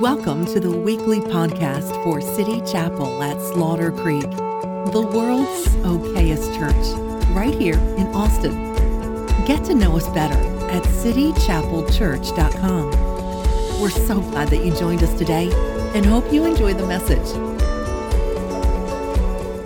Welcome to the weekly podcast for City Chapel at Slaughter Creek, the world's okayest church, right here in Austin. Get to know us better at citychapelchurch.com. We're so glad that you joined us today and hope you enjoy the message.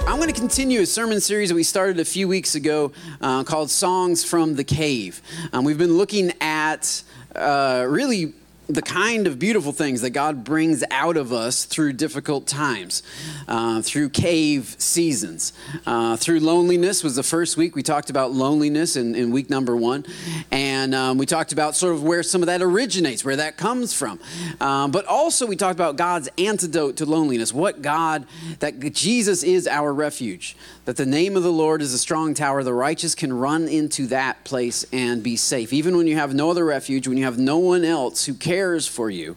I'm going to continue a sermon series that we started a few weeks ago uh, called Songs from the Cave. Um, we've been looking at uh, really the kind of beautiful things that God brings out of us through difficult times, uh, through cave seasons, uh, through loneliness was the first week. We talked about loneliness in, in week number one. And um, we talked about sort of where some of that originates, where that comes from. Um, but also, we talked about God's antidote to loneliness, what God, that Jesus is our refuge, that the name of the Lord is a strong tower. The righteous can run into that place and be safe. Even when you have no other refuge, when you have no one else who cares for you.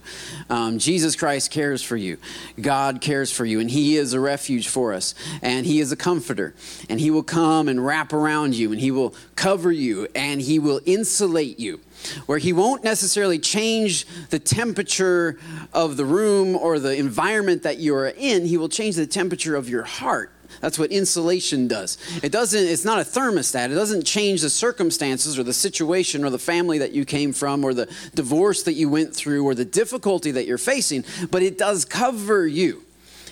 Um, Jesus Christ cares for you. God cares for you, and He is a refuge for us, and He is a comforter, and He will come and wrap around you, and He will cover you, and He will insulate you where he won't necessarily change the temperature of the room or the environment that you're in, he will change the temperature of your heart. That's what insulation does. It doesn't, it's not a thermostat. It doesn't change the circumstances or the situation or the family that you came from or the divorce that you went through or the difficulty that you're facing, but it does cover you.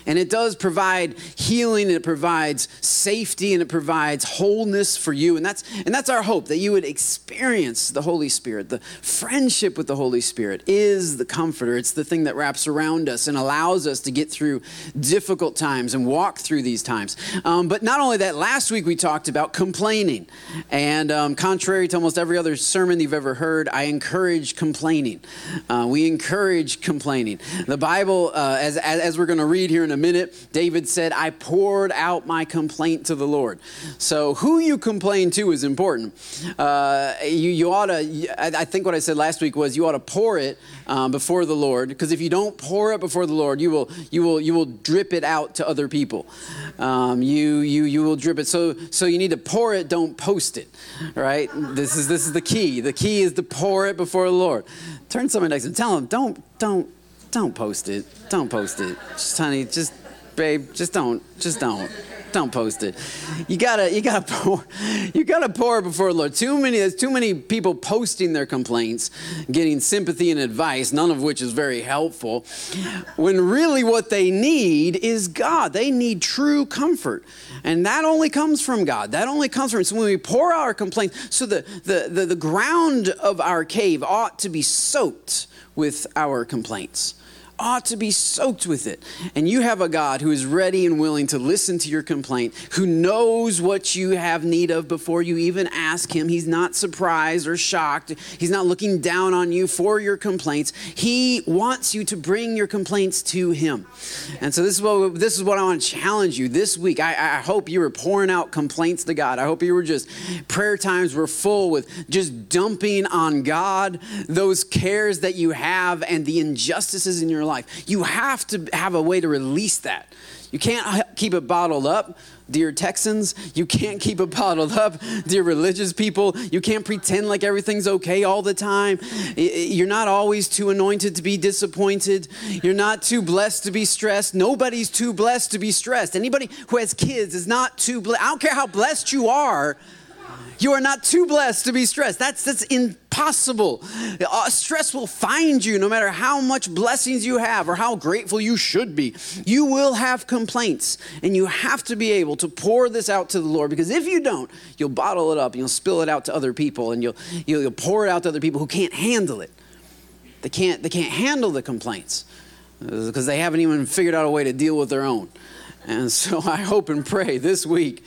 And it does provide healing, and it provides safety, and it provides wholeness for you. And that's, and that's our hope that you would experience the Holy Spirit. The friendship with the Holy Spirit is the comforter. It's the thing that wraps around us and allows us to get through difficult times and walk through these times. Um, but not only that, last week we talked about complaining. And um, contrary to almost every other sermon you've ever heard, I encourage complaining. Uh, we encourage complaining. The Bible, uh, as, as, as we're going to read here in a a minute, David said, I poured out my complaint to the Lord. So, who you complain to is important. Uh, you, you ought to, I think what I said last week was you ought to pour it um, before the Lord, because if you don't pour it before the Lord, you will, you will, you will drip it out to other people. Um, you, you, you will drip it. So, so you need to pour it, don't post it, right? This is, this is the key. The key is to pour it before the Lord. Turn someone next him, tell them, don't, don't, don't post it. Don't post it. Just honey, just babe, just don't. Just don't. Don't post it. You gotta, you gotta pour, you gotta pour before Lord. Too many, there's too many people posting their complaints, getting sympathy and advice, none of which is very helpful. When really what they need is God. They need true comfort. And that only comes from God. That only comes from. So when we pour out our complaints, so the, the, the, the ground of our cave ought to be soaked with our complaints ought to be soaked with it. And you have a God who is ready and willing to listen to your complaint, who knows what you have need of before you even ask Him. He's not surprised or shocked, He's not looking down on you for your complaints. He wants you to bring your complaints to Him. And so, this is what, this is what I want to challenge you this week. I, I hope you were pouring out complaints to God. I hope you were just, prayer times were full with just dumping on God those cares that you have and the injustices in your life. You have to have a way to release that. You can't keep it bottled up, dear Texans. You can't keep it bottled up, dear religious people. You can't pretend like everything's okay all the time. You're not always too anointed to be disappointed. You're not too blessed to be stressed. Nobody's too blessed to be stressed. Anybody who has kids is not too blessed. I don't care how blessed you are. You are not too blessed to be stressed. That's, that's impossible. Uh, stress will find you no matter how much blessings you have or how grateful you should be. You will have complaints, and you have to be able to pour this out to the Lord because if you don't, you'll bottle it up and you'll spill it out to other people and you'll, you'll, you'll pour it out to other people who can't handle it. They can't, they can't handle the complaints because they haven't even figured out a way to deal with their own. And so I hope and pray this week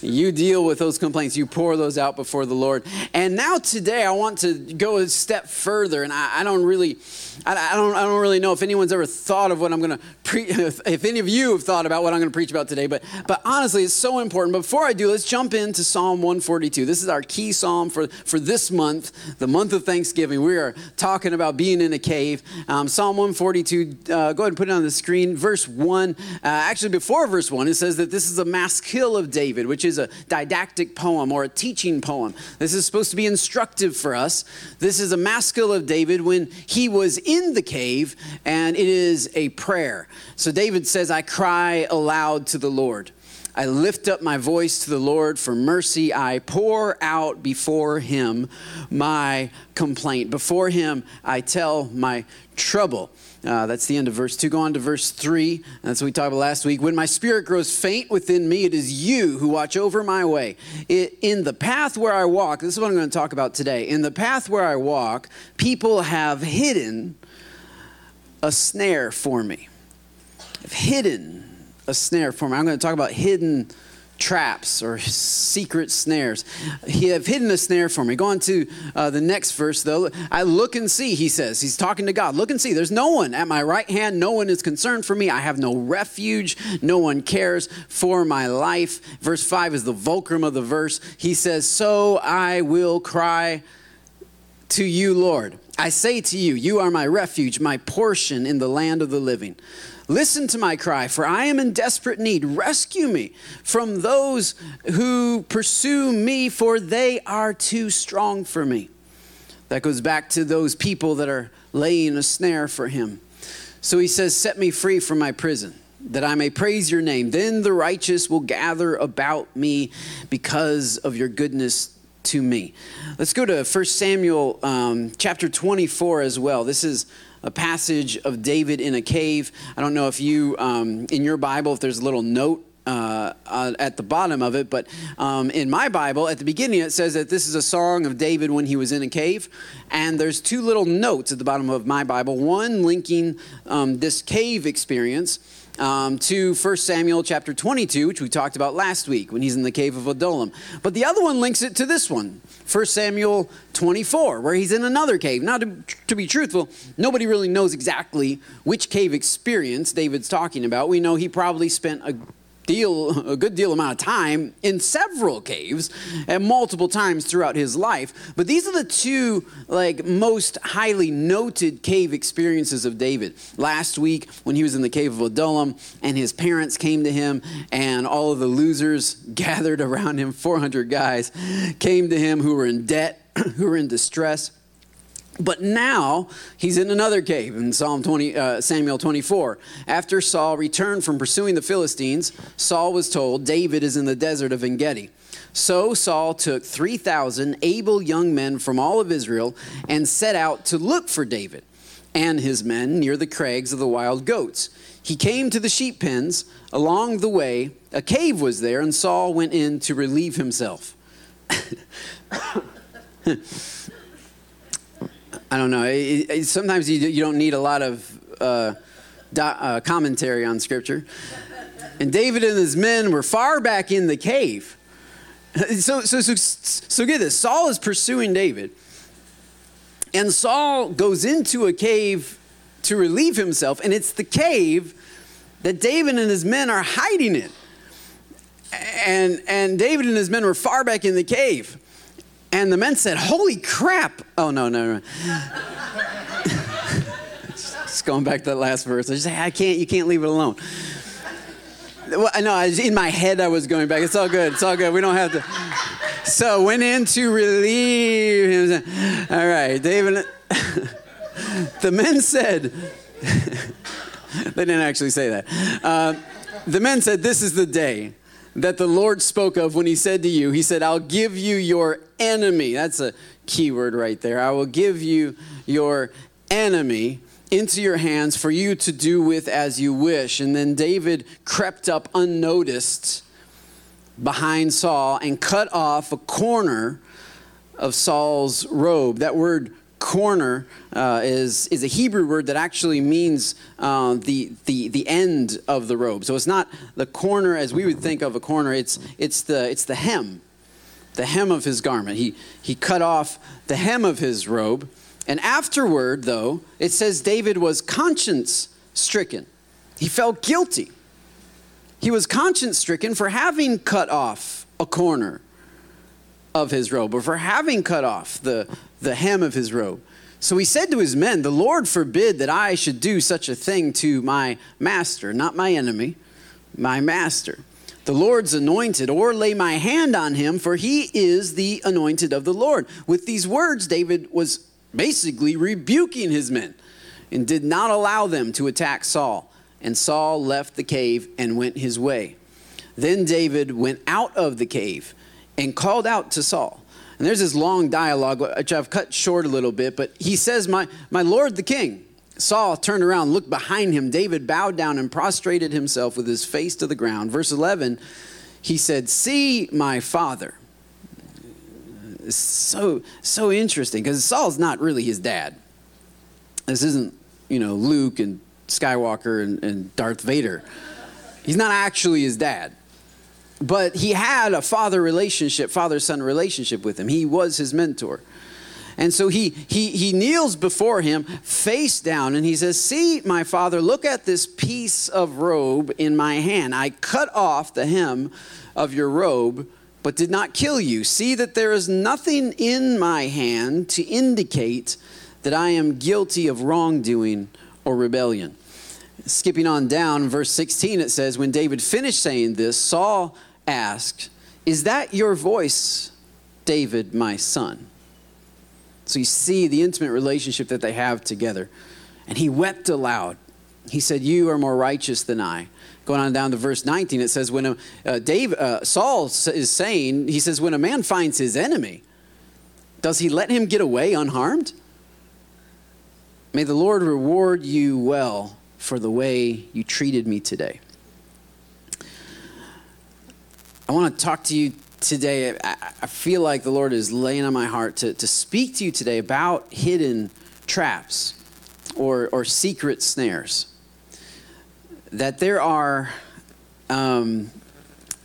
you deal with those complaints, you pour those out before the Lord. And now today I want to go a step further, and I, I don't really, I, I, don't, I don't really know if anyone's ever thought of what I'm going to preach. If, if, any of you have thought about what I'm going to preach about today, but but honestly, it's so important. Before I do, let's jump into Psalm 142. This is our key psalm for for this month, the month of Thanksgiving. We are talking about being in a cave. Um, psalm 142. Uh, go ahead and put it on the screen. Verse one. Uh, actually, before before verse 1, it says that this is a maskil of David, which is a didactic poem or a teaching poem. This is supposed to be instructive for us. This is a maskil of David when he was in the cave, and it is a prayer. So David says, I cry aloud to the Lord. I lift up my voice to the Lord for mercy. I pour out before him my complaint. Before him, I tell my trouble. Uh, that's the end of verse 2. Go on to verse 3. That's what we talked about last week. When my spirit grows faint within me, it is you who watch over my way. It, in the path where I walk, this is what I'm going to talk about today. In the path where I walk, people have hidden a snare for me. Have hidden a snare for me. I'm going to talk about hidden traps or secret snares. He have hidden a snare for me. Go on to uh, the next verse, though. I look and see, he says. He's talking to God. Look and see. There's no one at my right hand. No one is concerned for me. I have no refuge. No one cares for my life. Verse 5 is the fulcrum of the verse. He says, So I will cry to you, Lord. I say to you, you are my refuge, my portion in the land of the living. Listen to my cry, for I am in desperate need. Rescue me from those who pursue me, for they are too strong for me. That goes back to those people that are laying a snare for him. So he says, Set me free from my prison, that I may praise your name. Then the righteous will gather about me because of your goodness to me. Let's go to 1 Samuel um, chapter 24 as well. This is a passage of David in a cave. I don't know if you, um, in your Bible, if there's a little note uh, uh, at the bottom of it, but um, in my Bible, at the beginning, it says that this is a song of David when he was in a cave. And there's two little notes at the bottom of my Bible one linking um, this cave experience um, to 1 Samuel chapter 22, which we talked about last week when he's in the cave of Adullam. But the other one links it to this one, 1 Samuel 24, where he's in another cave. Now, to, to be truthful, nobody really knows exactly which cave experience David's talking about. We know he probably spent a deal a good deal amount of time in several caves and multiple times throughout his life. But these are the two like most highly noted cave experiences of david. Last week when he was in the cave of adullam and his parents came to him and all of the losers gathered around him 400 guys came to him who were in debt who were in distress but now he's in another cave in Psalm 20, uh, Samuel 24. After Saul returned from pursuing the Philistines, Saul was told David is in the desert of En Gedi. So Saul took 3,000 able young men from all of Israel and set out to look for David and his men near the crags of the wild goats. He came to the sheep pens. Along the way, a cave was there, and Saul went in to relieve himself. I don't know. It, it, sometimes you, you don't need a lot of uh, do, uh, commentary on Scripture. And David and his men were far back in the cave. So, so, so, so get this Saul is pursuing David. And Saul goes into a cave to relieve himself, and it's the cave that David and his men are hiding in. And, and David and his men were far back in the cave. And the men said, Holy crap. Oh, no, no, no. Just going back to that last verse. I just I can't, you can't leave it alone. Well, no, in my head I was going back. It's all good. It's all good. We don't have to. So went in to relieve him. All right, David. the men said, they didn't actually say that. Uh, the men said, This is the day that the Lord spoke of when he said to you, He said, I'll give you your enemy. That's a key word right there. I will give you your enemy into your hands for you to do with as you wish. And then David crept up unnoticed behind Saul and cut off a corner of Saul's robe. That word corner uh, is, is a Hebrew word that actually means uh, the, the, the end of the robe. So it's not the corner as we would think of a corner, it's, it's, the, it's the hem, the hem of his garment. He, he cut off the hem of his robe. And afterward, though, it says David was conscience stricken. He felt guilty. He was conscience stricken for having cut off a corner of his robe, or for having cut off the, the hem of his robe. So he said to his men, The Lord forbid that I should do such a thing to my master, not my enemy, my master, the Lord's anointed, or lay my hand on him, for he is the anointed of the Lord. With these words, David was basically rebuking his men and did not allow them to attack Saul. And Saul left the cave and went his way. Then David went out of the cave and called out to Saul. And there's this long dialogue, which I've cut short a little bit, but he says, My, my Lord the king. Saul turned around, looked behind him. David bowed down and prostrated himself with his face to the ground. Verse 11, he said, See my father. So, so interesting because Saul's not really his dad. This isn't, you know, Luke and Skywalker and, and Darth Vader. He's not actually his dad but he had a father relationship, father son relationship with him. He was his mentor. And so he, he, he kneels before him, face down, and he says, See, my father, look at this piece of robe in my hand. I cut off the hem of your robe, but did not kill you. See that there is nothing in my hand to indicate that I am guilty of wrongdoing or rebellion. Skipping on down, verse 16, it says, When David finished saying this, Saul asked, Is that your voice, David, my son? So you see the intimate relationship that they have together. And he wept aloud. He said, You are more righteous than I. Going on down to verse 19, it says, When a, uh, Dave, uh, Saul is saying, He says, When a man finds his enemy, does he let him get away unharmed? May the Lord reward you well for the way you treated me today. I want to talk to you today. I, feel like the Lord is laying on my heart to, to speak to you today about hidden traps or, or secret snares. That there are um,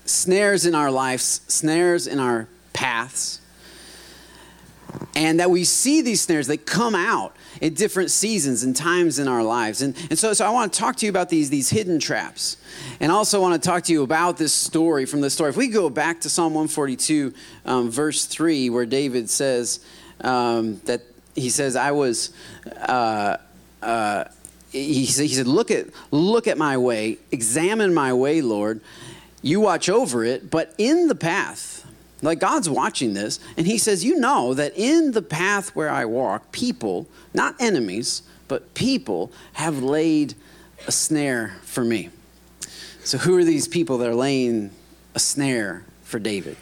snares in our lives, snares in our paths, and that we see these snares, they come out at different seasons and times in our lives. And, and so, so I want to talk to you about these, these hidden traps. And also want to talk to you about this story from the story. If we go back to Psalm 142, um, verse 3, where David says um, that he says, I was. Uh, uh, he said, he said look, at, look at my way, examine my way, Lord. You watch over it, but in the path, like God's watching this, and He says, You know that in the path where I walk, people, not enemies, but people have laid a snare for me. So, who are these people that are laying a snare for David?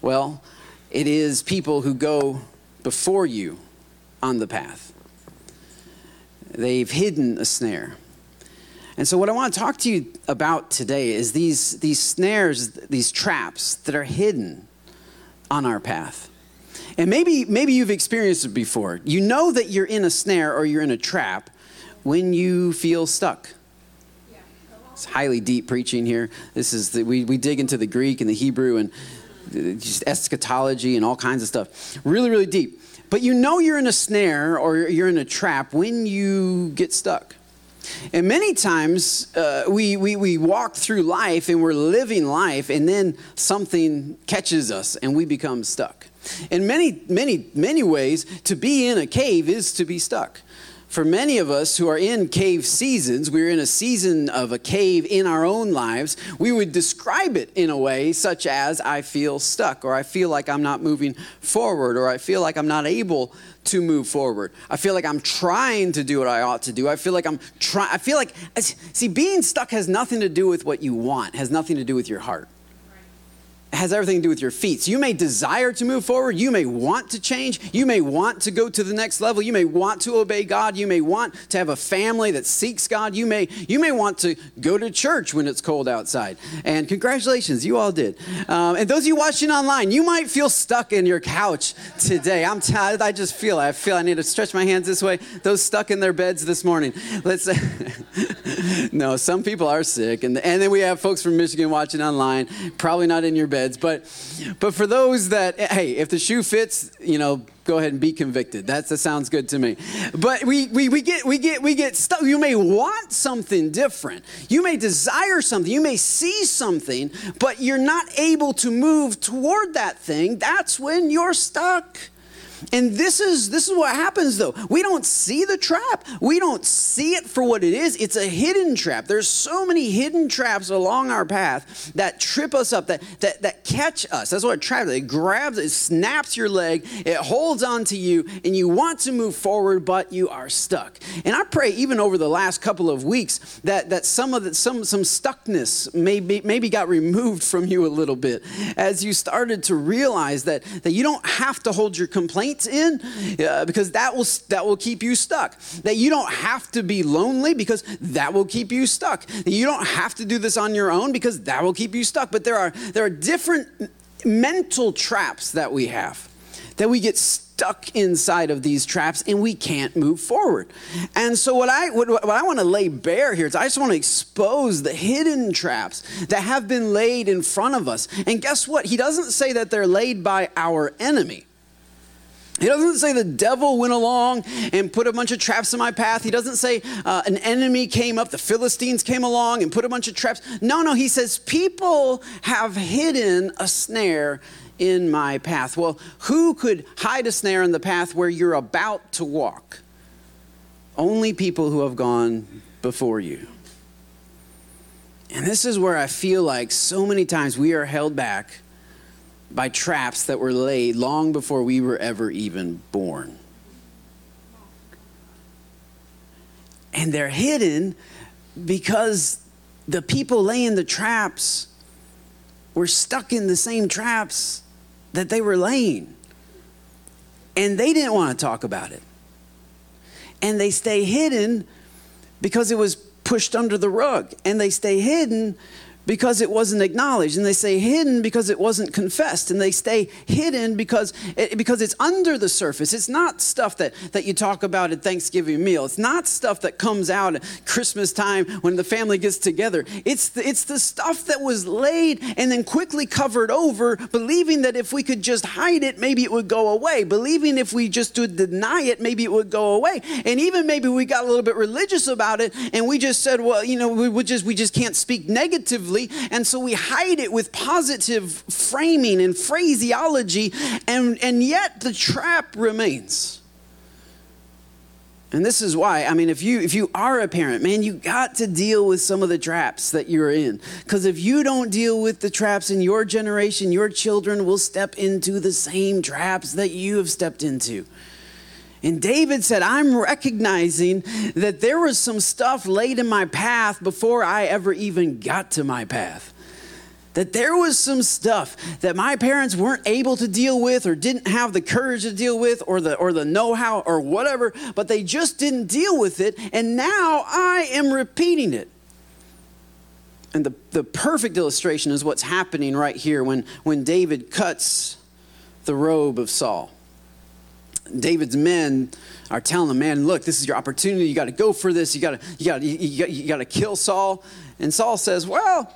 Well, it is people who go before you on the path. They've hidden a snare. And so, what I want to talk to you about today is these, these snares, these traps that are hidden on our path. And maybe, maybe you've experienced it before. You know that you're in a snare or you're in a trap when you feel stuck. It's highly deep preaching here. This is the, we, we dig into the Greek and the Hebrew and just eschatology and all kinds of stuff. Really, really deep. But you know you're in a snare or you're in a trap when you get stuck. And many times uh, we, we, we walk through life and we're living life, and then something catches us and we become stuck. In many, many, many ways, to be in a cave is to be stuck. For many of us who are in cave seasons, we're in a season of a cave in our own lives, we would describe it in a way such as I feel stuck, or I feel like I'm not moving forward, or I feel like I'm not able to move forward. I feel like I'm trying to do what I ought to do. I feel like I'm trying, I feel like, see, being stuck has nothing to do with what you want, has nothing to do with your heart has everything to do with your feet. So you may desire to move forward. You may want to change. You may want to go to the next level. You may want to obey God. You may want to have a family that seeks God. You may, you may want to go to church when it's cold outside. And congratulations, you all did. Um, and those of you watching online, you might feel stuck in your couch today. I'm tired. I just feel, I feel I need to stretch my hands this way. Those stuck in their beds this morning. Let's, no, some people are sick. And, and then we have folks from Michigan watching online, probably not in your bed But, but for those that, hey, if the shoe fits, you know, go ahead and be convicted. That's, that sounds good to me. But we, we, we get, we get, we get stuck. You may want something different. You may desire something. You may see something, but you're not able to move toward that thing. That's when you're stuck. And this is this is what happens though. We don't see the trap. We don't see it for what it is. It's a hidden trap. There's so many hidden traps along our path that trip us up, that that, that catch us. That's what a trap. It grabs, it snaps your leg, it holds on to you, and you want to move forward, but you are stuck. And I pray even over the last couple of weeks that that some of the some some stuckness maybe maybe got removed from you a little bit as you started to realize that that you don't have to hold your complaint in uh, because that will that will keep you stuck. That you don't have to be lonely because that will keep you stuck. That you don't have to do this on your own because that will keep you stuck. But there are there are different mental traps that we have that we get stuck inside of these traps and we can't move forward. And so what I what, what I want to lay bare here is I just want to expose the hidden traps that have been laid in front of us. And guess what? He doesn't say that they're laid by our enemy. He doesn't say the devil went along and put a bunch of traps in my path. He doesn't say uh, an enemy came up, the Philistines came along and put a bunch of traps. No, no, he says people have hidden a snare in my path. Well, who could hide a snare in the path where you're about to walk? Only people who have gone before you. And this is where I feel like so many times we are held back by traps that were laid long before we were ever even born. And they're hidden because the people laying the traps were stuck in the same traps that they were laying. And they didn't want to talk about it. And they stay hidden because it was pushed under the rug. And they stay hidden because it wasn't acknowledged and they say hidden because it wasn't confessed and they stay hidden because it, because it's under the surface. It's not stuff that that you talk about at thanksgiving meal. It's not stuff that comes out at christmas time when the family gets together. It's the, it's the stuff that was laid and then quickly covered over believing that if we could just hide it maybe it would go away. Believing if we just would deny it maybe it would go away. And even maybe we got a little bit religious about it and we just said well you know we, we just we just can't speak negatively and so we hide it with positive framing and phraseology, and, and yet the trap remains. And this is why, I mean, if you if you are a parent, man, you got to deal with some of the traps that you're in. Because if you don't deal with the traps in your generation, your children will step into the same traps that you have stepped into. And David said, I'm recognizing that there was some stuff laid in my path before I ever even got to my path. That there was some stuff that my parents weren't able to deal with or didn't have the courage to deal with or the, or the know how or whatever, but they just didn't deal with it. And now I am repeating it. And the, the perfect illustration is what's happening right here when, when David cuts the robe of Saul. David's men are telling the man, look, this is your opportunity. You got to go for this. You got to, you got, you, you got to kill Saul. And Saul says, well,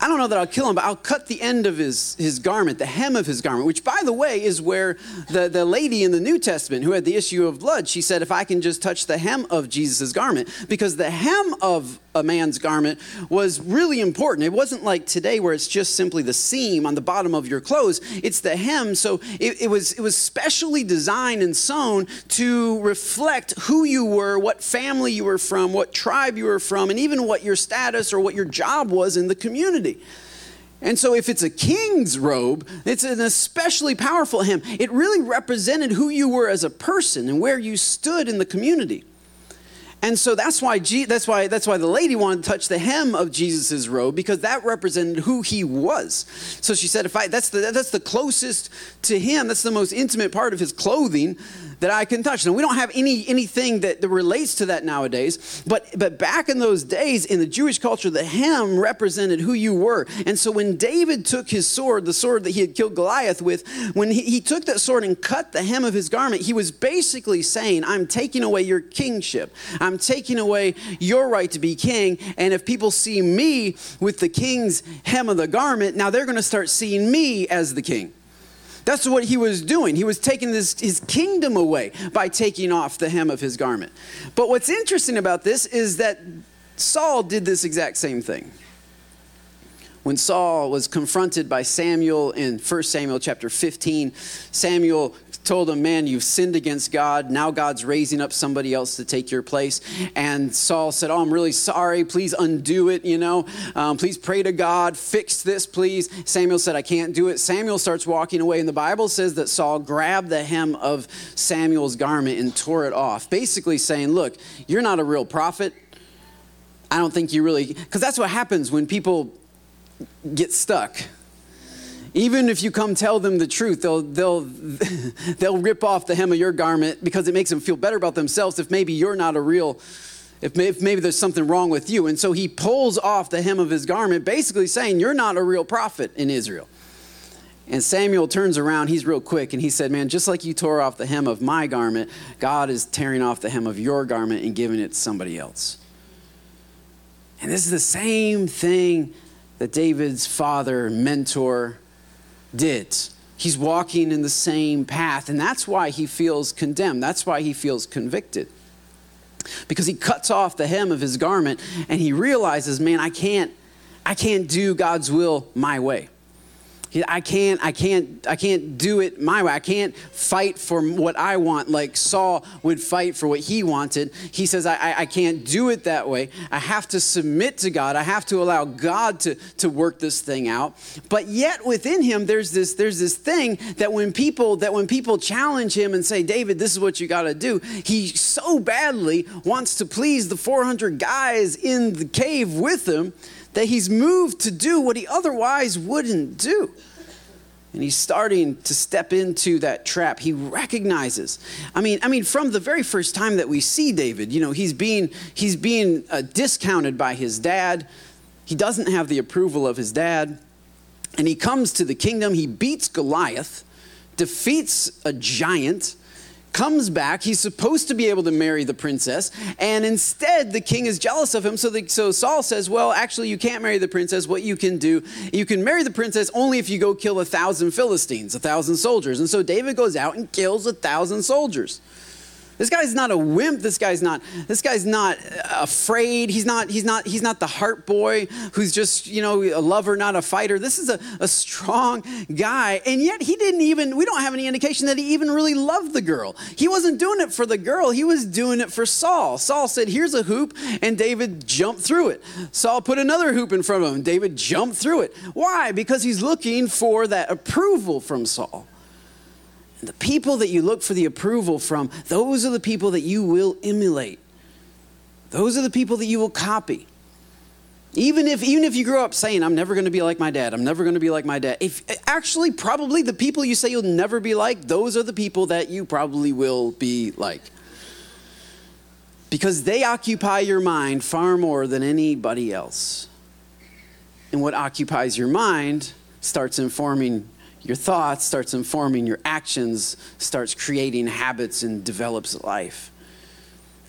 I don't know that I'll kill him, but I'll cut the end of his, his garment, the hem of his garment, which, by the way, is where the, the lady in the New Testament who had the issue of blood, she said, if I can just touch the hem of Jesus' garment, because the hem of a man's garment was really important. It wasn't like today where it's just simply the seam on the bottom of your clothes. It's the hem. So it, it, was it was specially designed and sewn to reflect who you were, what family you were from, what tribe you were from, and even what your status or what your job was in the community. And so, if it's a king's robe, it's an especially powerful hem. It really represented who you were as a person and where you stood in the community. And so that's why, that's why that's why the lady wanted to touch the hem of Jesus' robe because that represented who he was. So she said, "If I that's the that's the closest to him. That's the most intimate part of his clothing that I can touch." Now we don't have any anything that, that relates to that nowadays, but but back in those days in the Jewish culture, the hem represented who you were. And so when David took his sword, the sword that he had killed Goliath with, when he, he took that sword and cut the hem of his garment, he was basically saying, "I'm taking away your kingship." I'm I'm taking away your right to be king. And if people see me with the king's hem of the garment, now they're going to start seeing me as the king. That's what he was doing. He was taking his, his kingdom away by taking off the hem of his garment. But what's interesting about this is that Saul did this exact same thing. When Saul was confronted by Samuel in 1 Samuel chapter 15, Samuel told him, Man, you've sinned against God. Now God's raising up somebody else to take your place. And Saul said, Oh, I'm really sorry. Please undo it, you know. Um, please pray to God. Fix this, please. Samuel said, I can't do it. Samuel starts walking away. And the Bible says that Saul grabbed the hem of Samuel's garment and tore it off, basically saying, Look, you're not a real prophet. I don't think you really, because that's what happens when people get stuck even if you come tell them the truth, they'll, they'll, they'll rip off the hem of your garment because it makes them feel better about themselves if maybe you're not a real, if if maybe there's something wrong with you. And so he pulls off the hem of his garment, basically saying, You're not a real prophet in Israel. And Samuel turns around, he's real quick, and he said, Man, just like you tore off the hem of my garment, God is tearing off the hem of your garment and giving it to somebody else. And this is the same thing that David's father, mentor, did. He's walking in the same path, and that's why he feels condemned. That's why he feels convicted. Because he cuts off the hem of his garment and he realizes, man, I can't, I can't do God's will my way. I can't, I can't, I can't do it my way. I can't fight for what I want like Saul would fight for what he wanted. He says, I, I can't do it that way. I have to submit to God. I have to allow God to, to work this thing out. But yet within him, there's this, there's this thing that when people, that when people challenge him and say, David, this is what you got to do, he so badly wants to please the 400 guys in the cave with him that he's moved to do what he otherwise wouldn't do. And he's starting to step into that trap. He recognizes. I mean, I mean, from the very first time that we see David, you know, he's being he's being uh, discounted by his dad. He doesn't have the approval of his dad, and he comes to the kingdom. He beats Goliath, defeats a giant, comes back. He's supposed to be able to marry the princess, and instead the king is jealous of him. So, the, so Saul says, Well, actually, you can't marry the princess. What you can do, you can marry the princess only if you go kill a thousand Philistines, a thousand soldiers. And so David goes out and kills a thousand soldiers. This guy's not a wimp. This guy's not. This guy's not afraid. He's not. He's not. He's not the heart boy who's just you know a lover, not a fighter. This is a, a strong guy, and yet he didn't even. We don't have any indication that he even really loved the girl. He wasn't doing it for the girl. He was doing it for Saul. Saul said, "Here's a hoop," and David jumped through it. Saul put another hoop in front of him. David jumped through it. Why? Because he's looking for that approval from Saul the people that you look for the approval from, those are the people that you will emulate. Those are the people that you will copy. Even if, even if you grow up saying, I'm never going to be like my dad, I'm never going to be like my dad. If actually, probably the people you say you'll never be like, those are the people that you probably will be like. Because they occupy your mind far more than anybody else. And what occupies your mind starts informing your thoughts, starts informing your actions, starts creating habits, and develops life.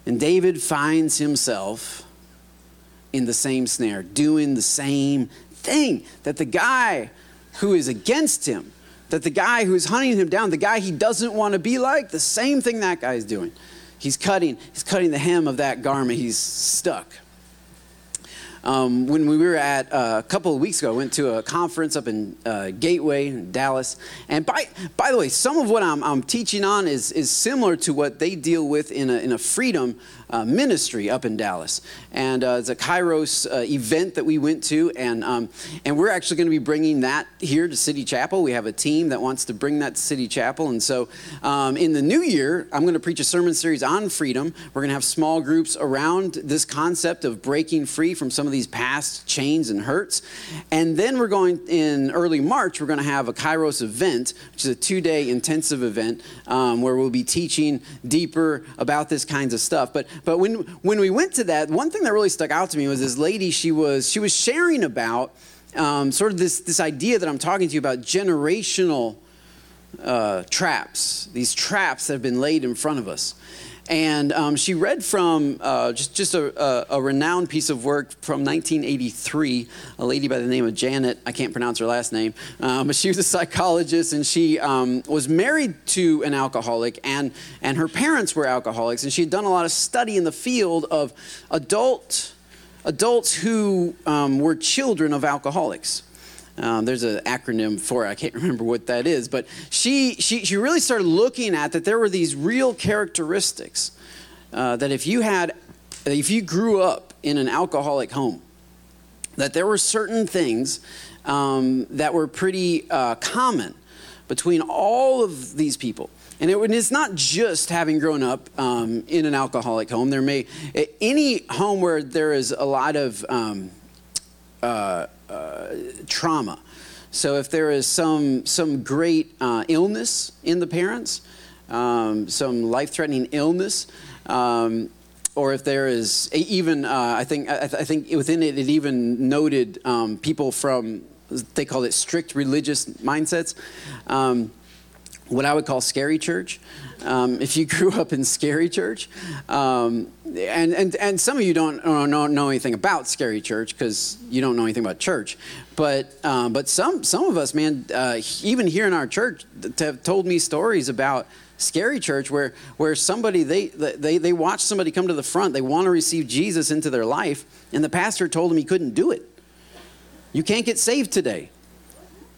And David finds himself in the same snare, doing the same thing that the guy who is against him, that the guy who is hunting him down, the guy he doesn't want to be like, the same thing that guy is doing. He's cutting, he's cutting the hem of that garment. He's stuck. Um, when we were at uh, a couple of weeks ago, I went to a conference up in uh, Gateway in Dallas. And by, by the way, some of what I'm, I'm teaching on is, is similar to what they deal with in a, in a freedom uh, ministry up in Dallas. And uh, it's a Kairos uh, event that we went to. And, um, and we're actually going to be bringing that here to City Chapel. We have a team that wants to bring that to City Chapel. And so um, in the new year, I'm going to preach a sermon series on freedom. We're going to have small groups around this concept of breaking free from some of these past chains and hurts. And then we're going in early March, we're going to have a Kairos event, which is a two day intensive event um, where we'll be teaching deeper about this kinds of stuff. But, but when, when we went to that, one thing that really stuck out to me was this lady, she was, she was sharing about um, sort of this, this idea that I'm talking to you about generational uh, traps, these traps that have been laid in front of us. And um, she read from uh, just, just a, a, a, renowned piece of work from 1983, a lady by the name of Janet, I can't pronounce her last name, um, but she was a psychologist and she um, was married to an alcoholic, and, and her parents were alcoholics. And she had done a lot of study in the field of adult, adults who um, were children of alcoholics. Um, there's an acronym for it. I can't remember what that is, but she, she, she really started looking at that there were these real characteristics uh, that if you had, if you grew up in an alcoholic home, that there were certain things um, that were pretty uh, common between all of these people. And it, it's not just having grown up um, in an alcoholic home. There may any home where there is a lot of um, uh, uh, trauma. So if there is some some great uh, illness in the parents, um, some life-threatening illness, um, or if there is even uh, I think I, I, think within it it even noted um, people from they call it strict religious mindsets. What I would call scary church. Um, if you grew up in scary church, um, and, and, and some of you don't, don't know anything about scary church because you don't know anything about church, but, um, but some, some of us, man, uh, even here in our church, have told me stories about scary church where, where somebody, they, they, they watch somebody come to the front, they want to receive Jesus into their life, and the pastor told them he couldn't do it. You can't get saved today.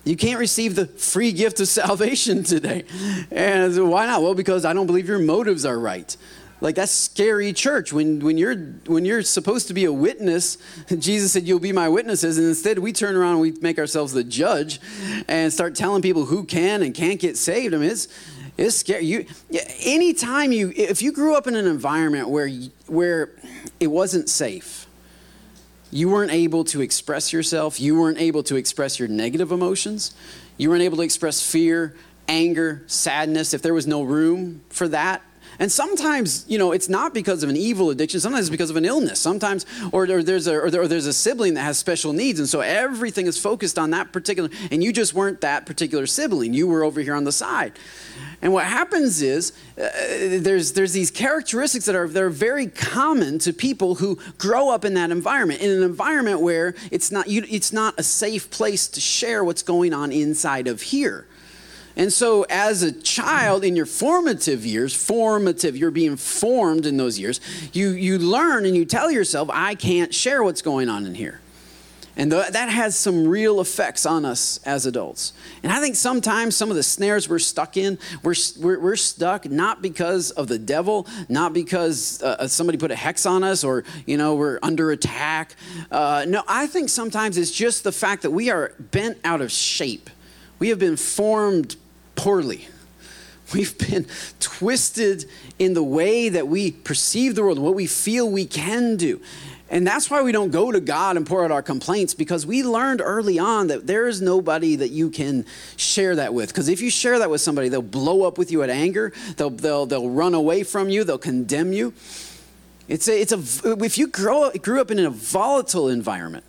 You can't receive the free gift of salvation today. And so why not? Well, because I don't believe your motives are right. Like that's scary church when when you're when you're supposed to be a witness. Jesus said, "You'll be my witnesses," and instead we turn around and we make ourselves the judge and start telling people who can and can't get saved. I mean, it's it's scary. You anytime you if you grew up in an environment where where it wasn't safe you weren't able to express yourself. You weren't able to express your negative emotions. You weren't able to express fear, anger, sadness. If there was no room for that, and sometimes, you know, it's not because of an evil addiction. Sometimes it's because of an illness. Sometimes, or, or there's a or, there, or, there's a sibling that has special needs, and so everything is focused on that particular. And you just weren't that particular sibling. You were over here on the side. And what happens is uh, there's there's these characteristics that are they're very common to people who grow up in that environment, in an environment where it's not you, it's not a safe place to share what's going on inside of here. And so, as a child in your formative years, formative, you're being formed in those years, you, you learn and you tell yourself, I can't share what's going on in here. And th- that has some real effects on us as adults. And I think sometimes some of the snares we're stuck in, we're, we're, we're stuck not because of the devil, not because uh, uh somebody put a hex on us or, you know, we're under attack. Uh, no, I think sometimes it's just the fact that we are bent out of shape. We have been formed poorly. We've been twisted in the way that we perceive the world, what we feel we can do. And that's why we don't go to God and pour out our complaints because we learned early on that there is nobody that you can share that with. Because if you share that with somebody, they'll blow up with you at anger, they'll, they'll, they'll run away from you, they'll condemn you. It's a, it's a, if you grow, grew up in a volatile environment,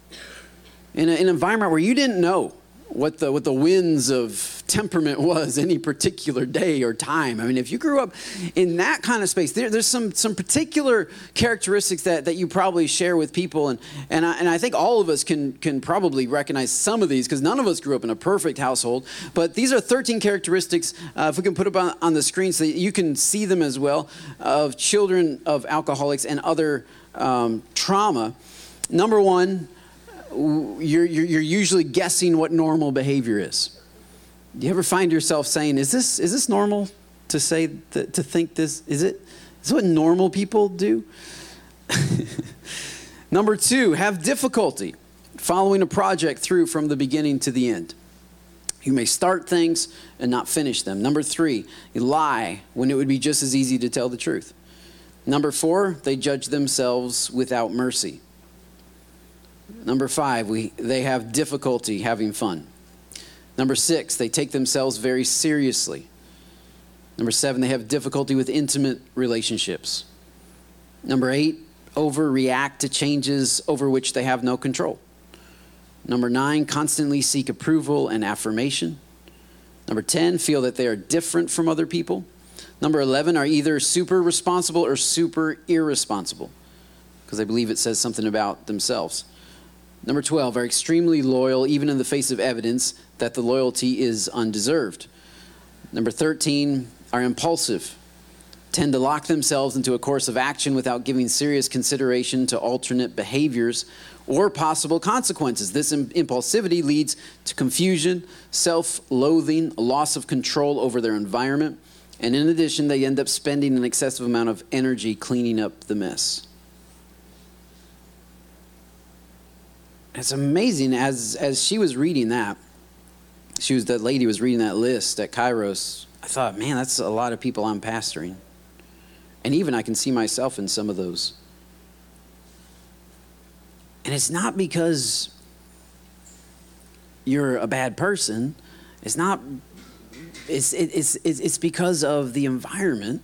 in, a, in an environment where you didn't know what the, what the winds of temperament was any particular day or time. I mean, if you grew up in that kind of space, there, there's some, some particular characteristics that, that you probably share with people. And, and, I, and I think all of us can, can probably recognize some of these because none of us grew up in a perfect household. But these are 13 characteristics, uh, if we can put up on, on the screen so you can see them as well, of children of alcoholics and other um, trauma. Number one, you're, you're, you're usually guessing what normal behavior is. Do you ever find yourself saying, is this, is this normal to say, to think this? Is it? Is what normal people do? Number two, have difficulty following a project through from the beginning to the end. You may start things and not finish them. Number three, lie when it would be just as easy to tell the truth. Number four, they judge themselves without mercy. Number five, we, they have difficulty having fun. Number six, they take themselves very seriously. Number seven, they have difficulty with intimate relationships. Number eight, overreact to changes over which they have no control. Number nine, constantly seek approval and affirmation. Number 10, feel that they are different from other people. Number 11, are either super responsible or super irresponsible, because I believe it says something about themselves. Number 12, are extremely loyal even in the face of evidence that the loyalty is undeserved. Number 13, are impulsive. tend to lock themselves into a course of action without giving serious consideration to alternate behaviors or possible consequences. This impulsivity leads to confusion, self loathing, loss of control over their environment, and in addition, they end up spending an excessive amount of energy cleaning up the mess. It's amazing as, as she was reading that, she was that lady was reading that list at Kairos. I thought, man, that's a lot of people I'm pastoring. And even I can see myself in some of those. And it's not because you're a bad person. It's not, it's, it's, it's, it's because of the environment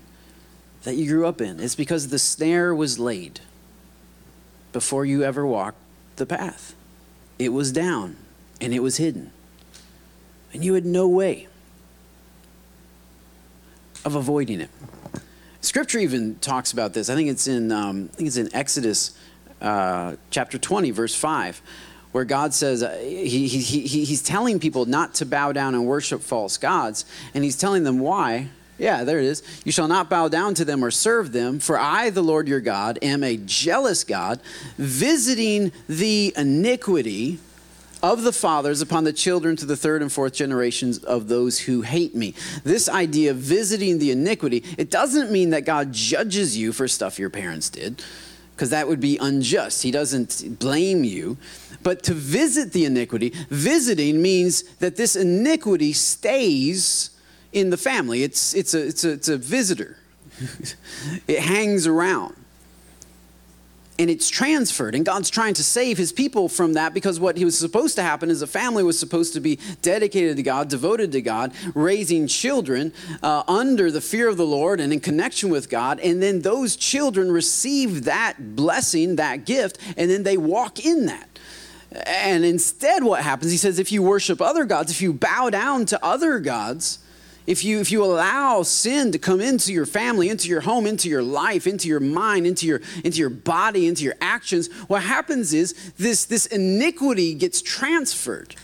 that you grew up in. It's because the snare was laid before you ever walked the path. It was down and it was hidden. And you had no way of avoiding it. Scripture even talks about this. I think it's in, um, I think it's in Exodus uh, chapter 20, verse 5, where God says uh, he, he, he, he's telling people not to bow down and worship false gods, and he's telling them why. Yeah, there it is. You shall not bow down to them or serve them, for I, the Lord your God, am a jealous God, visiting the iniquity of the fathers upon the children to the third and fourth generations of those who hate me. This idea of visiting the iniquity, it doesn't mean that God judges you for stuff your parents did, because that would be unjust. He doesn't blame you. But to visit the iniquity, visiting means that this iniquity stays in the family. It's, it's, a, it's, a, it's a visitor, it hangs around. And it's transferred and god's trying to save his people from that because what he was supposed to happen is a family was supposed to be dedicated to god devoted to god raising children uh, under the fear of the lord and in connection with god. And then those children receive that blessing that gift and then they walk in that. And instead what happens he says if you worship other gods if you bow down to other gods if you, if you allow sin to come into your family, into your home, into your life, into your mind, into your, into your body, into your actions, what happens is this, this iniquity gets transferred.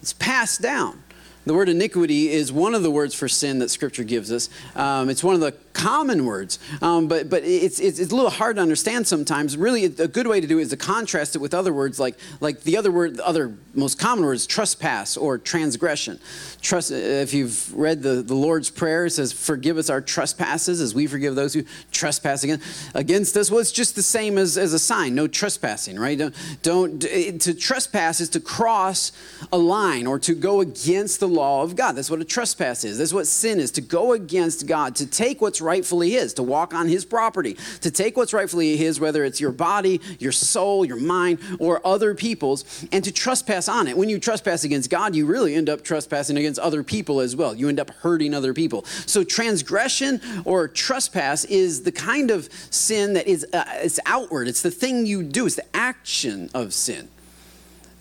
It's passed down. The word iniquity is one of the words for sin that Scripture gives us. Um, it's one of the common words, um, but, but it's, it's, it's, a little hard to understand sometimes. Really, a good way to do it is to contrast it with other words, like, like the other word, the other most common words, trespass or transgression. Trust, if you've read the, the Lord's Prayer, it says, Forgive us our trespasses as we forgive those who trespass against, against us. Well, it's just the same as, as a sign no trespassing, right? Don't, don't, to trespass is to cross a line or to go against the law of God. That's what a trespass is. That's what sin is to go against God, to take what's rightfully His, to walk on His property, to take what's rightfully His, whether it's your body, your soul, your mind, or other people's, and to trespass on it. When you trespass against God, you really end up trespassing against other people as well. You end up hurting other people. So transgression or trespass is the kind of sin that is uh, it's outward. It's the thing you do. It's the action of sin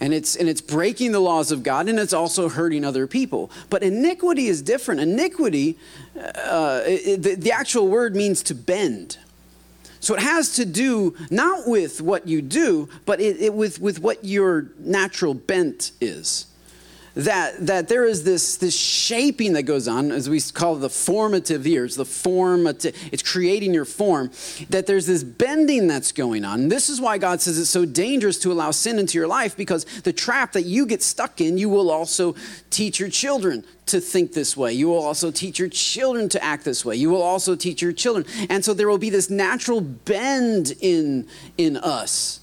and it's and it's breaking the laws of God and it's also hurting other people. But iniquity is different. Iniquity, uh, it, the, the actual word means to bend. So it has to do not with what you do, but it, it, with, with what your natural bent is that, that there is this, this shaping that goes on, as we call the formative years, the formative, it's creating your form, that there's this bending that's going on. This is why God says it's so dangerous to allow sin into your life because the trap that you get stuck in, you will also teach your children to think this way. You will also teach your children to act this way. You will also teach your children. And so there will be this natural bend in, in us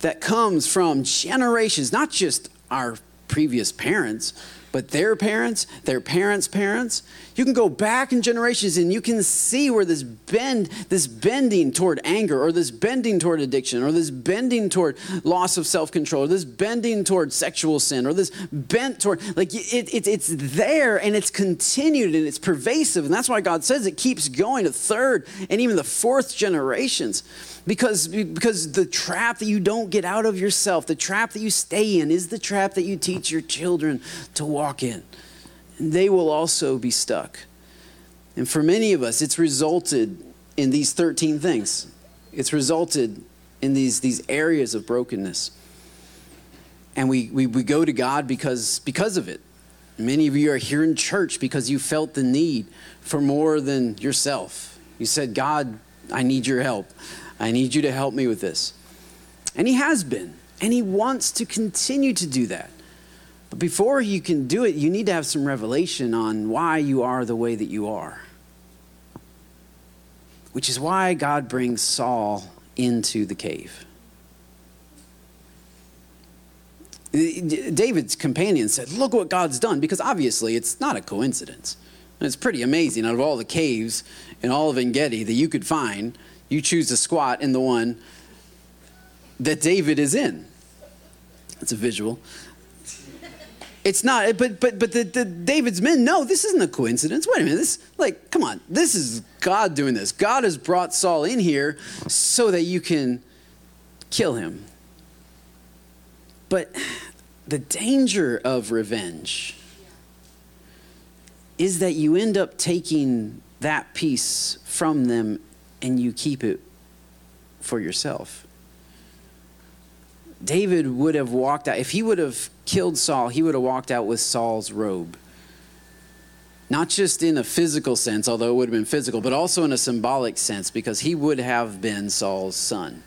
that comes from generations, not just our previous parents, but their parents, their parents' parents. You can go back in generations and you can see where this bend, this bending toward anger, or this bending toward addiction, or this bending toward loss of self control, or this bending toward sexual sin, or this bent toward, like it, it, it's there and it's continued and it's pervasive. And that's why God says it keeps going to third and even the fourth generations because, because the trap that you don't get out of yourself, the trap that you stay in, is the trap that you teach your children to walk in. And they will also be stuck. And for many of us, it's resulted in these 13 things. It's resulted in these, these areas of brokenness. And we, we, we go to God because, because of it. Many of you are here in church because you felt the need for more than yourself. You said, God, I need your help. I need you to help me with this. And He has been, and He wants to continue to do that. But before you can do it, you need to have some revelation on why you are the way that you are. Which is why God brings Saul into the cave. David's companion said, Look what God's done, because obviously it's not a coincidence. And it's pretty amazing. Out of all the caves in all of Engedi that you could find, you choose to squat in the one that David is in. It's a visual. It's not, but but but the, the David's men no, this isn't a coincidence. Wait a minute, this like, come on, this is God doing this. God has brought Saul in here so that you can kill him. But the danger of revenge is that you end up taking that piece from them and you keep it for yourself. David would have walked out, if he would have killed Saul, he would have walked out with Saul's robe. Not just in a physical sense, although it would have been physical, but also in a symbolic sense, because he would have been Saul's son.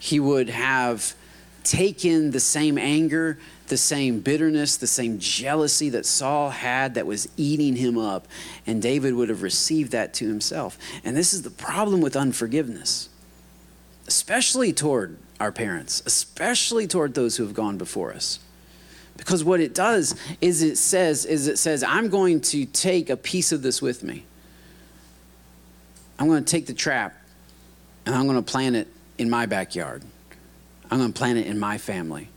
He would have taken the same anger, the same bitterness, the same jealousy that Saul had that was eating him up, and David would have received that to himself. And this is the problem with unforgiveness, especially toward our parents, especially toward those who have gone before us. Because what it does is it says is it says I'm going to take a piece of this with me. I'm going to take the trap and I'm going to plant it in my backyard. I'm going to plant it in my family.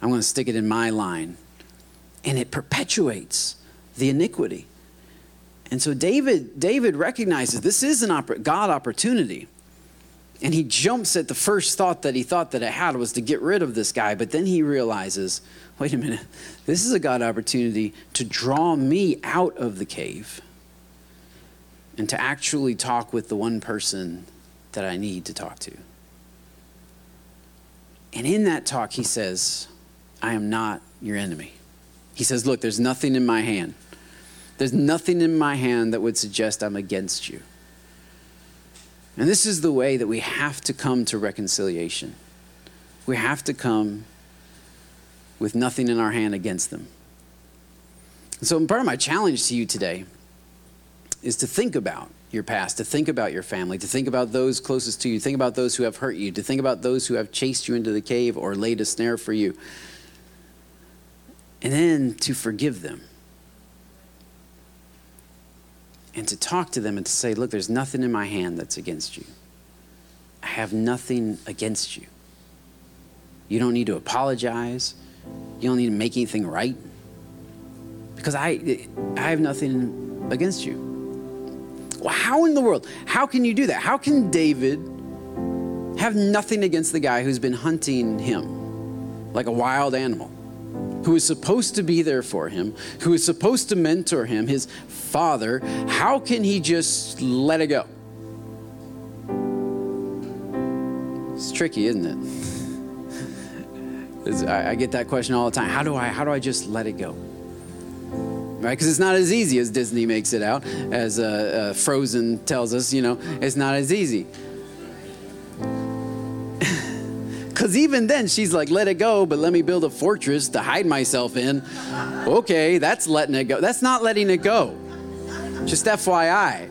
I'm going to stick it in my line. And it perpetuates the iniquity. And so David, David recognizes this is an God opportunity. And he jumps at the first thought that he thought that it had was to get rid of this guy. But then he realizes, wait a minute, this is a God opportunity to draw me out of the cave and to actually talk with the one person that I need to talk to. And in that talk, he says, I am not your enemy. He says, Look, there's nothing in my hand. There's nothing in my hand that would suggest I'm against you. And this is the way that we have to come to reconciliation. We have to come with nothing in our hand against them. So, part of my challenge to you today is to think about your past, to think about your family, to think about those closest to you, think about those who have hurt you, to think about those who have chased you into the cave or laid a snare for you, and then to forgive them. And to talk to them and to say, look, there's nothing in my hand that's against you. I have nothing against you. You don't need to apologize. You don't need to make anything right. Because I, I have nothing against you. Well, how in the world? How can you do that? How can David have nothing against the guy who's been hunting him like a wild animal? Who is supposed to be there for him, who is supposed to mentor him, his father, how can he just let it go? It's tricky, isn't it? I get that question all the time. How do I how do I just let it go? right? Because it's not as easy as Disney makes it out, as uh, uh, Frozen tells us, you know, it's not as easy. Because even then, she's like, let it go, but let me build a fortress to hide myself in. Okay, that's letting it go. That's not letting it go. Just FYI.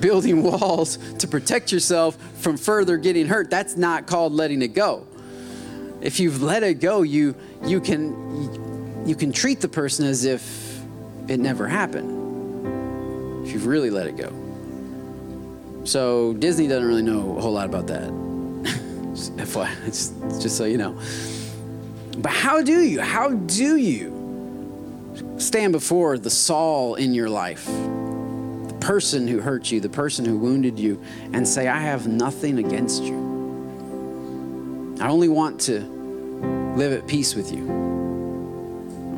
Building walls to protect yourself from further getting hurt, that's not called letting it go. If you've let it go, you, you can you can treat the person as if it never happened if you've really let it go. So Disney doesn't really know a whole lot about that. FYI, it's just so you know. But how do you? How do you stand before the Saul in your life, the person who hurt you, the person who wounded you, and say, I have nothing against you? I only want to live at peace with you.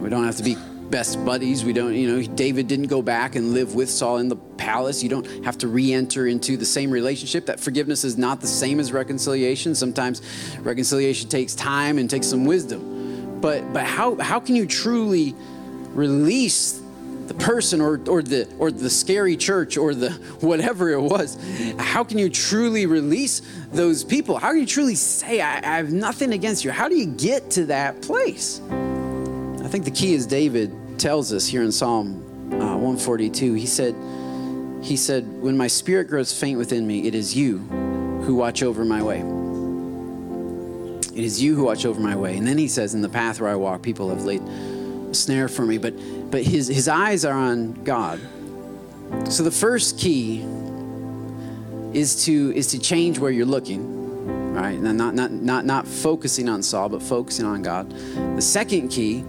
We don't have to be best buddies. We don't, you know, David didn't go back and live with Saul in the palace. You don't have to re enter into the same relationship. That forgiveness is not the same as reconciliation. Sometimes reconciliation takes time and takes some wisdom. But, but how, how can you truly release the person or, or the or the scary church or the whatever it was how can you truly release those people how can you truly say I, I have nothing against you how do you get to that place i think the key is david tells us here in psalm uh, 142 he said he said when my spirit grows faint within me it is you who watch over my way it is you who watch over my way and then he says in the path where i walk people have laid a snare for me but but his, his eyes are on God. So the first key is to is to change where you're looking, right? Not not not not focusing on Saul, but focusing on God. The second key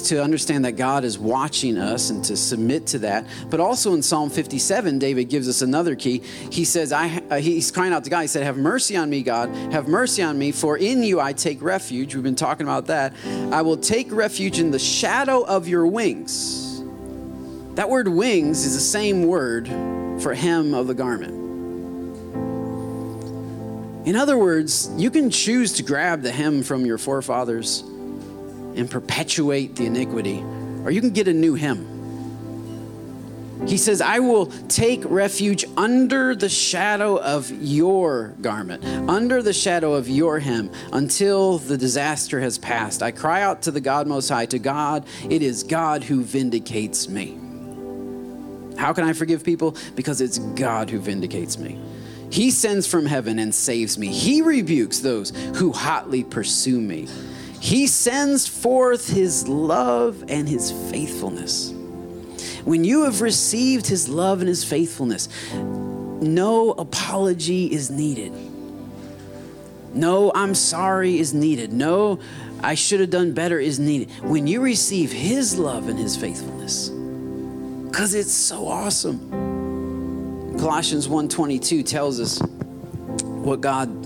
is to understand that God is watching us and to submit to that. But also in Psalm 57, David gives us another key. He says, I, uh, he's crying out to God. He said, Have mercy on me, God. Have mercy on me, for in you I take refuge. We've been talking about that. I will take refuge in the shadow of your wings. That word wings is the same word for hem of the garment. In other words, you can choose to grab the hem from your forefathers and perpetuate the iniquity, or you can get a new hem. He says, I will take refuge under the shadow of your garment, under the shadow of your hem, until the disaster has passed. I cry out to the God Most High, to God, it is God who vindicates me. How can I forgive people? Because it's God who vindicates me. He sends from heaven and saves me. He rebukes those who hotly pursue me. He sends forth his love and his faithfulness. When you have received his love and his faithfulness, no apology is needed. No, I'm sorry is needed. No, I should have done better is needed. When you receive his love and his faithfulness, because it's so awesome. Colossians 1:22 tells us what God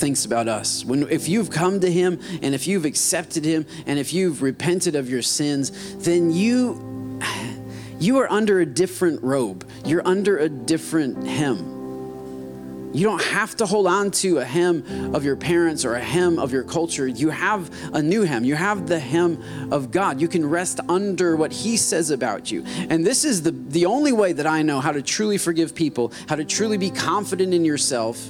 thinks about us. When, if you've come to Him and if you've accepted Him and if you've repented of your sins, then you, you are under a different robe. You're under a different hem. You don't have to hold on to a hem of your parents or a hem of your culture. You have a new hem. You have the hem of God. You can rest under what He says about you. And this is the, the only way that I know how to truly forgive people, how to truly be confident in yourself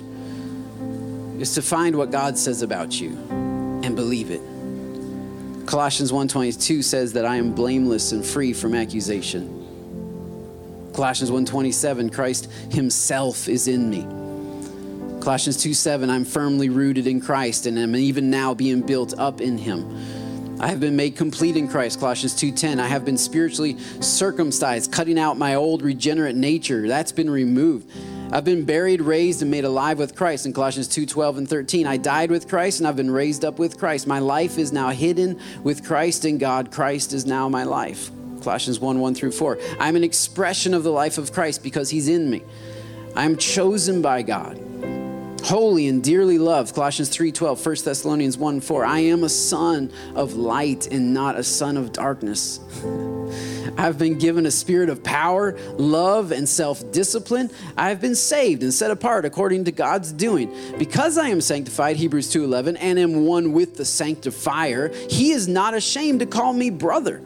is to find what God says about you and believe it. Colossians 1:22 says that I am blameless and free from accusation. Colossians 1:27 Christ himself is in me. Colossians 2:7 I'm firmly rooted in Christ and am even now being built up in him. I have been made complete in Christ. Colossians 2:10 I have been spiritually circumcised, cutting out my old regenerate nature. That's been removed. I've been buried, raised, and made alive with Christ in Colossians 2 12 and 13. I died with Christ and I've been raised up with Christ. My life is now hidden with Christ in God. Christ is now my life. Colossians 1 1 through 4. I'm an expression of the life of Christ because he's in me. I'm chosen by God holy and dearly loved colossians 3.12 1 thessalonians 1 4 i am a son of light and not a son of darkness I've been given a spirit of power, love, and self discipline. I have been saved and set apart according to God's doing. Because I am sanctified, Hebrews 2:11, and am one with the sanctifier, he is not ashamed to call me brother.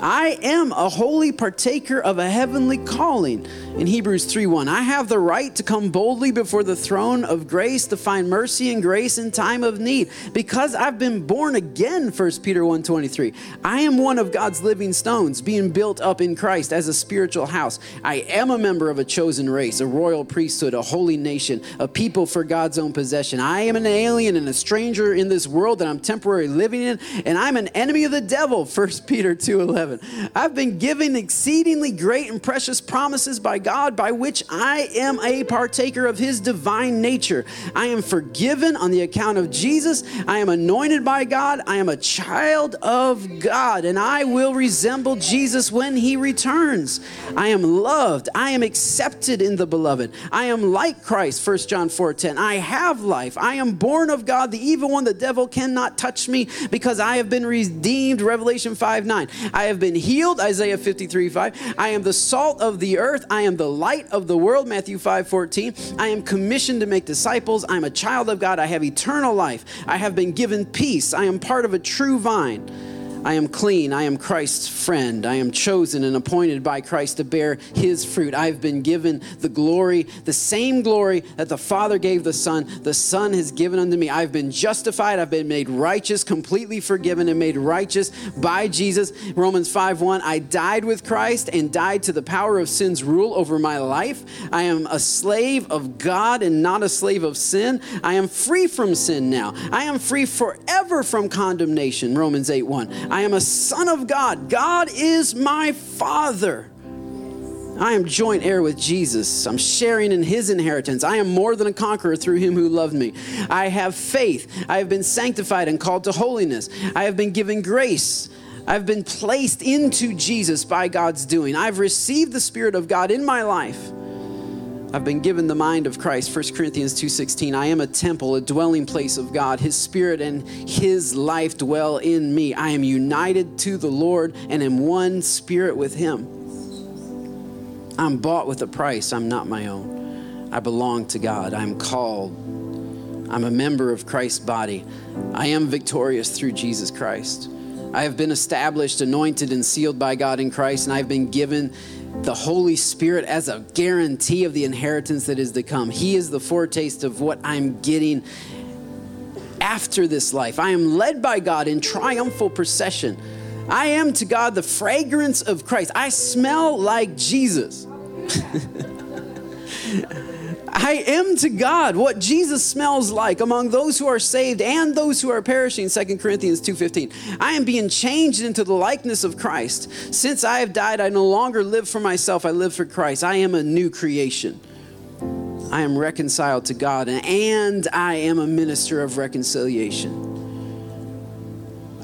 I am a holy partaker of a heavenly calling. In Hebrews 3:1, I have the right to come boldly before the throne of grace to find mercy and grace in time of need. Because I've been born again, 1 Peter 1:23. I am one of God's living stones, being built up in Christ as a spiritual house. I am a member of a chosen race, a royal priesthood, a holy nation, a people for God's own possession. I am an alien and a stranger in this world that I'm temporarily living in, and I'm an enemy of the devil, 1 Peter 2:11. 7. I've been given exceedingly great and precious promises by God by which I am a partaker of his divine nature. I am forgiven on the account of Jesus. I am anointed by God. I am a child of God, and I will resemble Jesus when he returns. I am loved. I am accepted in the beloved. I am like Christ, 1 John 4 10. I have life. I am born of God, the evil one, the devil cannot touch me because I have been redeemed, Revelation 5 9. I have been healed, Isaiah 53 5. I am the salt of the earth. I am the light of the world, Matthew 5 14. I am commissioned to make disciples. I'm a child of God. I have eternal life. I have been given peace. I am part of a true vine. I am clean. I am Christ's friend. I am chosen and appointed by Christ to bear his fruit. I've been given the glory, the same glory that the Father gave the Son, the Son has given unto me. I've been justified. I've been made righteous, completely forgiven, and made righteous by Jesus. Romans 5 1. I died with Christ and died to the power of sin's rule over my life. I am a slave of God and not a slave of sin. I am free from sin now. I am free forever from condemnation. Romans 8 1. I am a son of God. God is my father. I am joint heir with Jesus. I'm sharing in his inheritance. I am more than a conqueror through him who loved me. I have faith. I have been sanctified and called to holiness. I have been given grace. I've been placed into Jesus by God's doing. I've received the Spirit of God in my life. I've been given the mind of Christ. 1 Corinthians 2:16. I am a temple, a dwelling place of God. His spirit and his life dwell in me. I am united to the Lord and am one spirit with him. I'm bought with a price. I'm not my own. I belong to God. I'm called. I'm a member of Christ's body. I am victorious through Jesus Christ. I have been established, anointed, and sealed by God in Christ, and I've been given the Holy Spirit as a guarantee of the inheritance that is to come. He is the foretaste of what I'm getting after this life. I am led by God in triumphal procession. I am to God the fragrance of Christ. I smell like Jesus. I am to God what Jesus smells like among those who are saved and those who are perishing 2 Corinthians 2:15 I am being changed into the likeness of Christ. Since I have died I no longer live for myself I live for Christ. I am a new creation. I am reconciled to God and I am a minister of reconciliation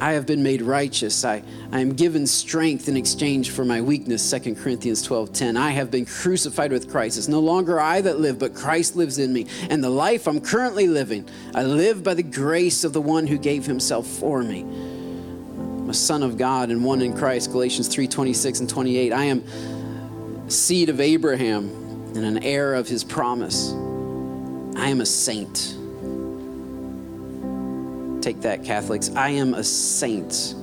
I have been made righteous. I, I am given strength in exchange for my weakness. 2 Corinthians 12 10. I have been crucified with Christ. It's no longer I that live, but Christ lives in me. And the life I'm currently living, I live by the grace of the one who gave himself for me. I'm a son of God and one in Christ. Galatians 3 26 and 28. I am seed of Abraham and an heir of his promise. I am a saint. Take that, Catholics. I am a saint.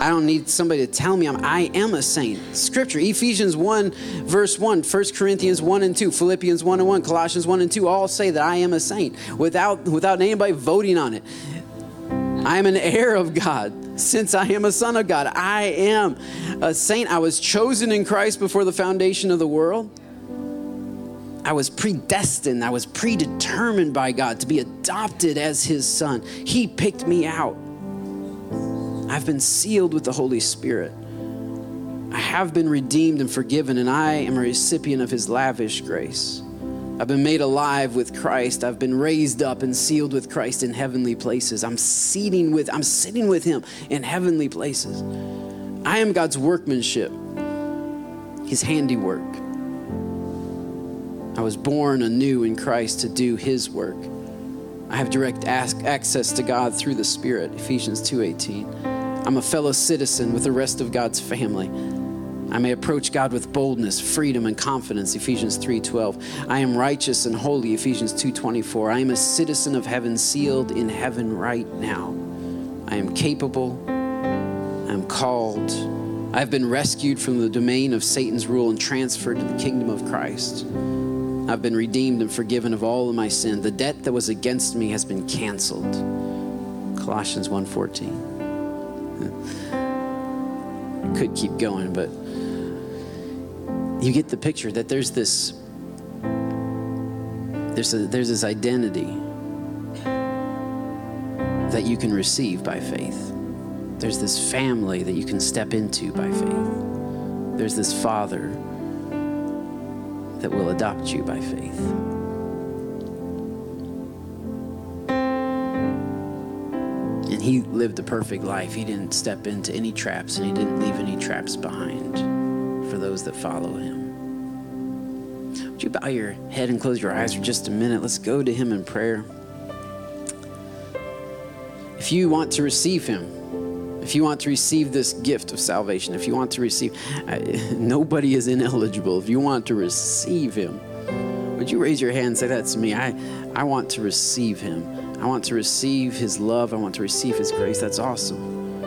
I don't need somebody to tell me I'm, I am a saint. Scripture, Ephesians 1, verse 1, 1 Corinthians 1 and 2, Philippians 1 and 1, Colossians 1 and 2 all say that I am a saint without, without anybody voting on it. I am an heir of God since I am a son of God. I am a saint. I was chosen in Christ before the foundation of the world. I was predestined, I was predetermined by God to be adopted as His son. He picked me out. I've been sealed with the Holy Spirit. I have been redeemed and forgiven, and I am a recipient of His lavish grace. I've been made alive with Christ. I've been raised up and sealed with Christ in heavenly places. I'm seating with I'm sitting with him in heavenly places. I am God's workmanship. His handiwork. I was born anew in Christ to do his work. I have direct access to God through the Spirit, Ephesians 2:18. I'm a fellow citizen with the rest of God's family. I may approach God with boldness, freedom, and confidence, Ephesians 3:12. I am righteous and holy, Ephesians 2:24. I am a citizen of heaven, sealed in heaven right now. I am capable. I am called. I have been rescued from the domain of Satan's rule and transferred to the kingdom of Christ. I've been redeemed and forgiven of all of my sin. The debt that was against me has been canceled. Colossians 1:14. Could keep going, but you get the picture that there's this there's a, there's this identity that you can receive by faith. There's this family that you can step into by faith. There's this father that will adopt you by faith. And he lived a perfect life. He didn't step into any traps and he didn't leave any traps behind for those that follow him. Would you bow your head and close your eyes for just a minute? Let's go to him in prayer. If you want to receive him, if you want to receive this gift of salvation, if you want to receive, nobody is ineligible. If you want to receive Him, would you raise your hand and say, That's me? I, I want to receive Him. I want to receive his love. I want to receive his grace. That's awesome.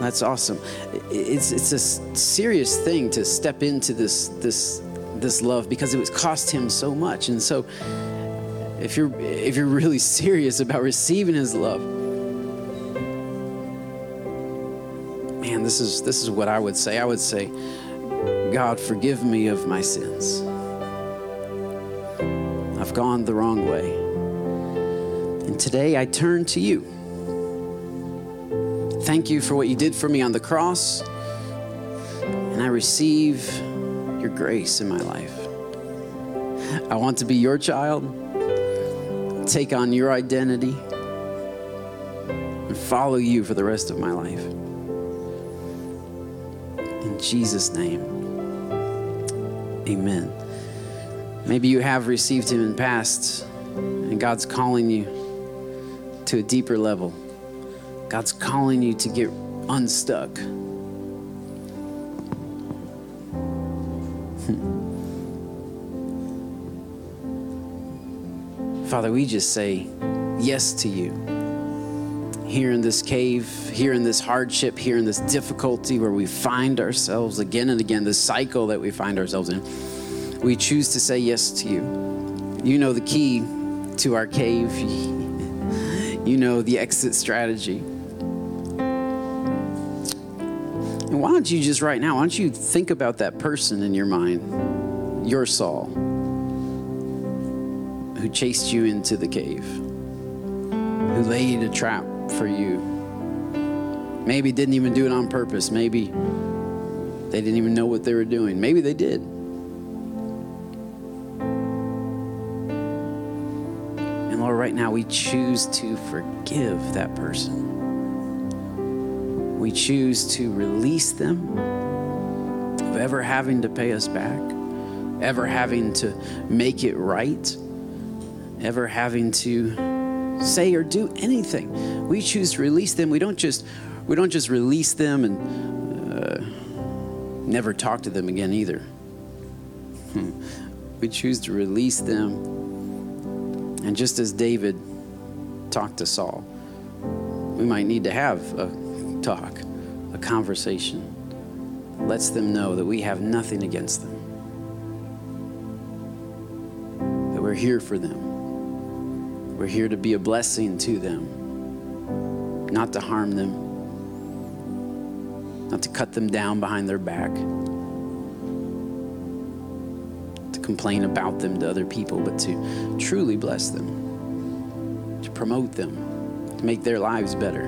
That's awesome. It's, it's a serious thing to step into this, this, this love because it was cost him so much. And so if you're, if you're really serious about receiving his love, this is, this is what I would say. I would say, God, forgive me of my sins. I've gone the wrong way. And today I turn to you. Thank you for what you did for me on the cross. And I receive your grace in my life. I want to be your child, take on your identity, and follow you for the rest of my life. Jesus' name, amen. Maybe you have received him in past, and God's calling you to a deeper level. God's calling you to get unstuck. Hmm. Father, we just say yes to you. Here in this cave, here in this hardship, here in this difficulty where we find ourselves again and again, this cycle that we find ourselves in, we choose to say yes to you. You know the key to our cave, you know the exit strategy. And why don't you just right now, why don't you think about that person in your mind, your Saul, who chased you into the cave, who laid a trap for you. Maybe didn't even do it on purpose. Maybe they didn't even know what they were doing. Maybe they did. And Lord, right now we choose to forgive that person we choose to release them of ever having to pay us back, ever having to make it right, ever having to say or do anything. We choose to release them. We don't just we don't just release them and uh, never talk to them again either. we choose to release them, and just as David talked to Saul, we might need to have a talk, a conversation, lets them know that we have nothing against them, that we're here for them. We're here to be a blessing to them, not to harm them, not to cut them down behind their back, to complain about them to other people, but to truly bless them, to promote them, to make their lives better.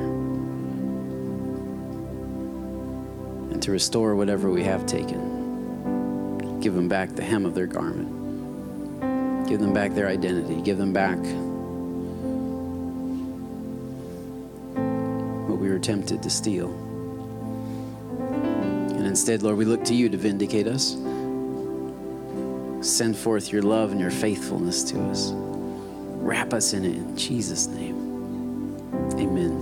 and to restore whatever we have taken. Give them back the hem of their garment. Give them back their identity. Give them back were tempted to steal. And instead, Lord, we look to you to vindicate us. Send forth your love and your faithfulness to us. Wrap us in it in Jesus' name. Amen.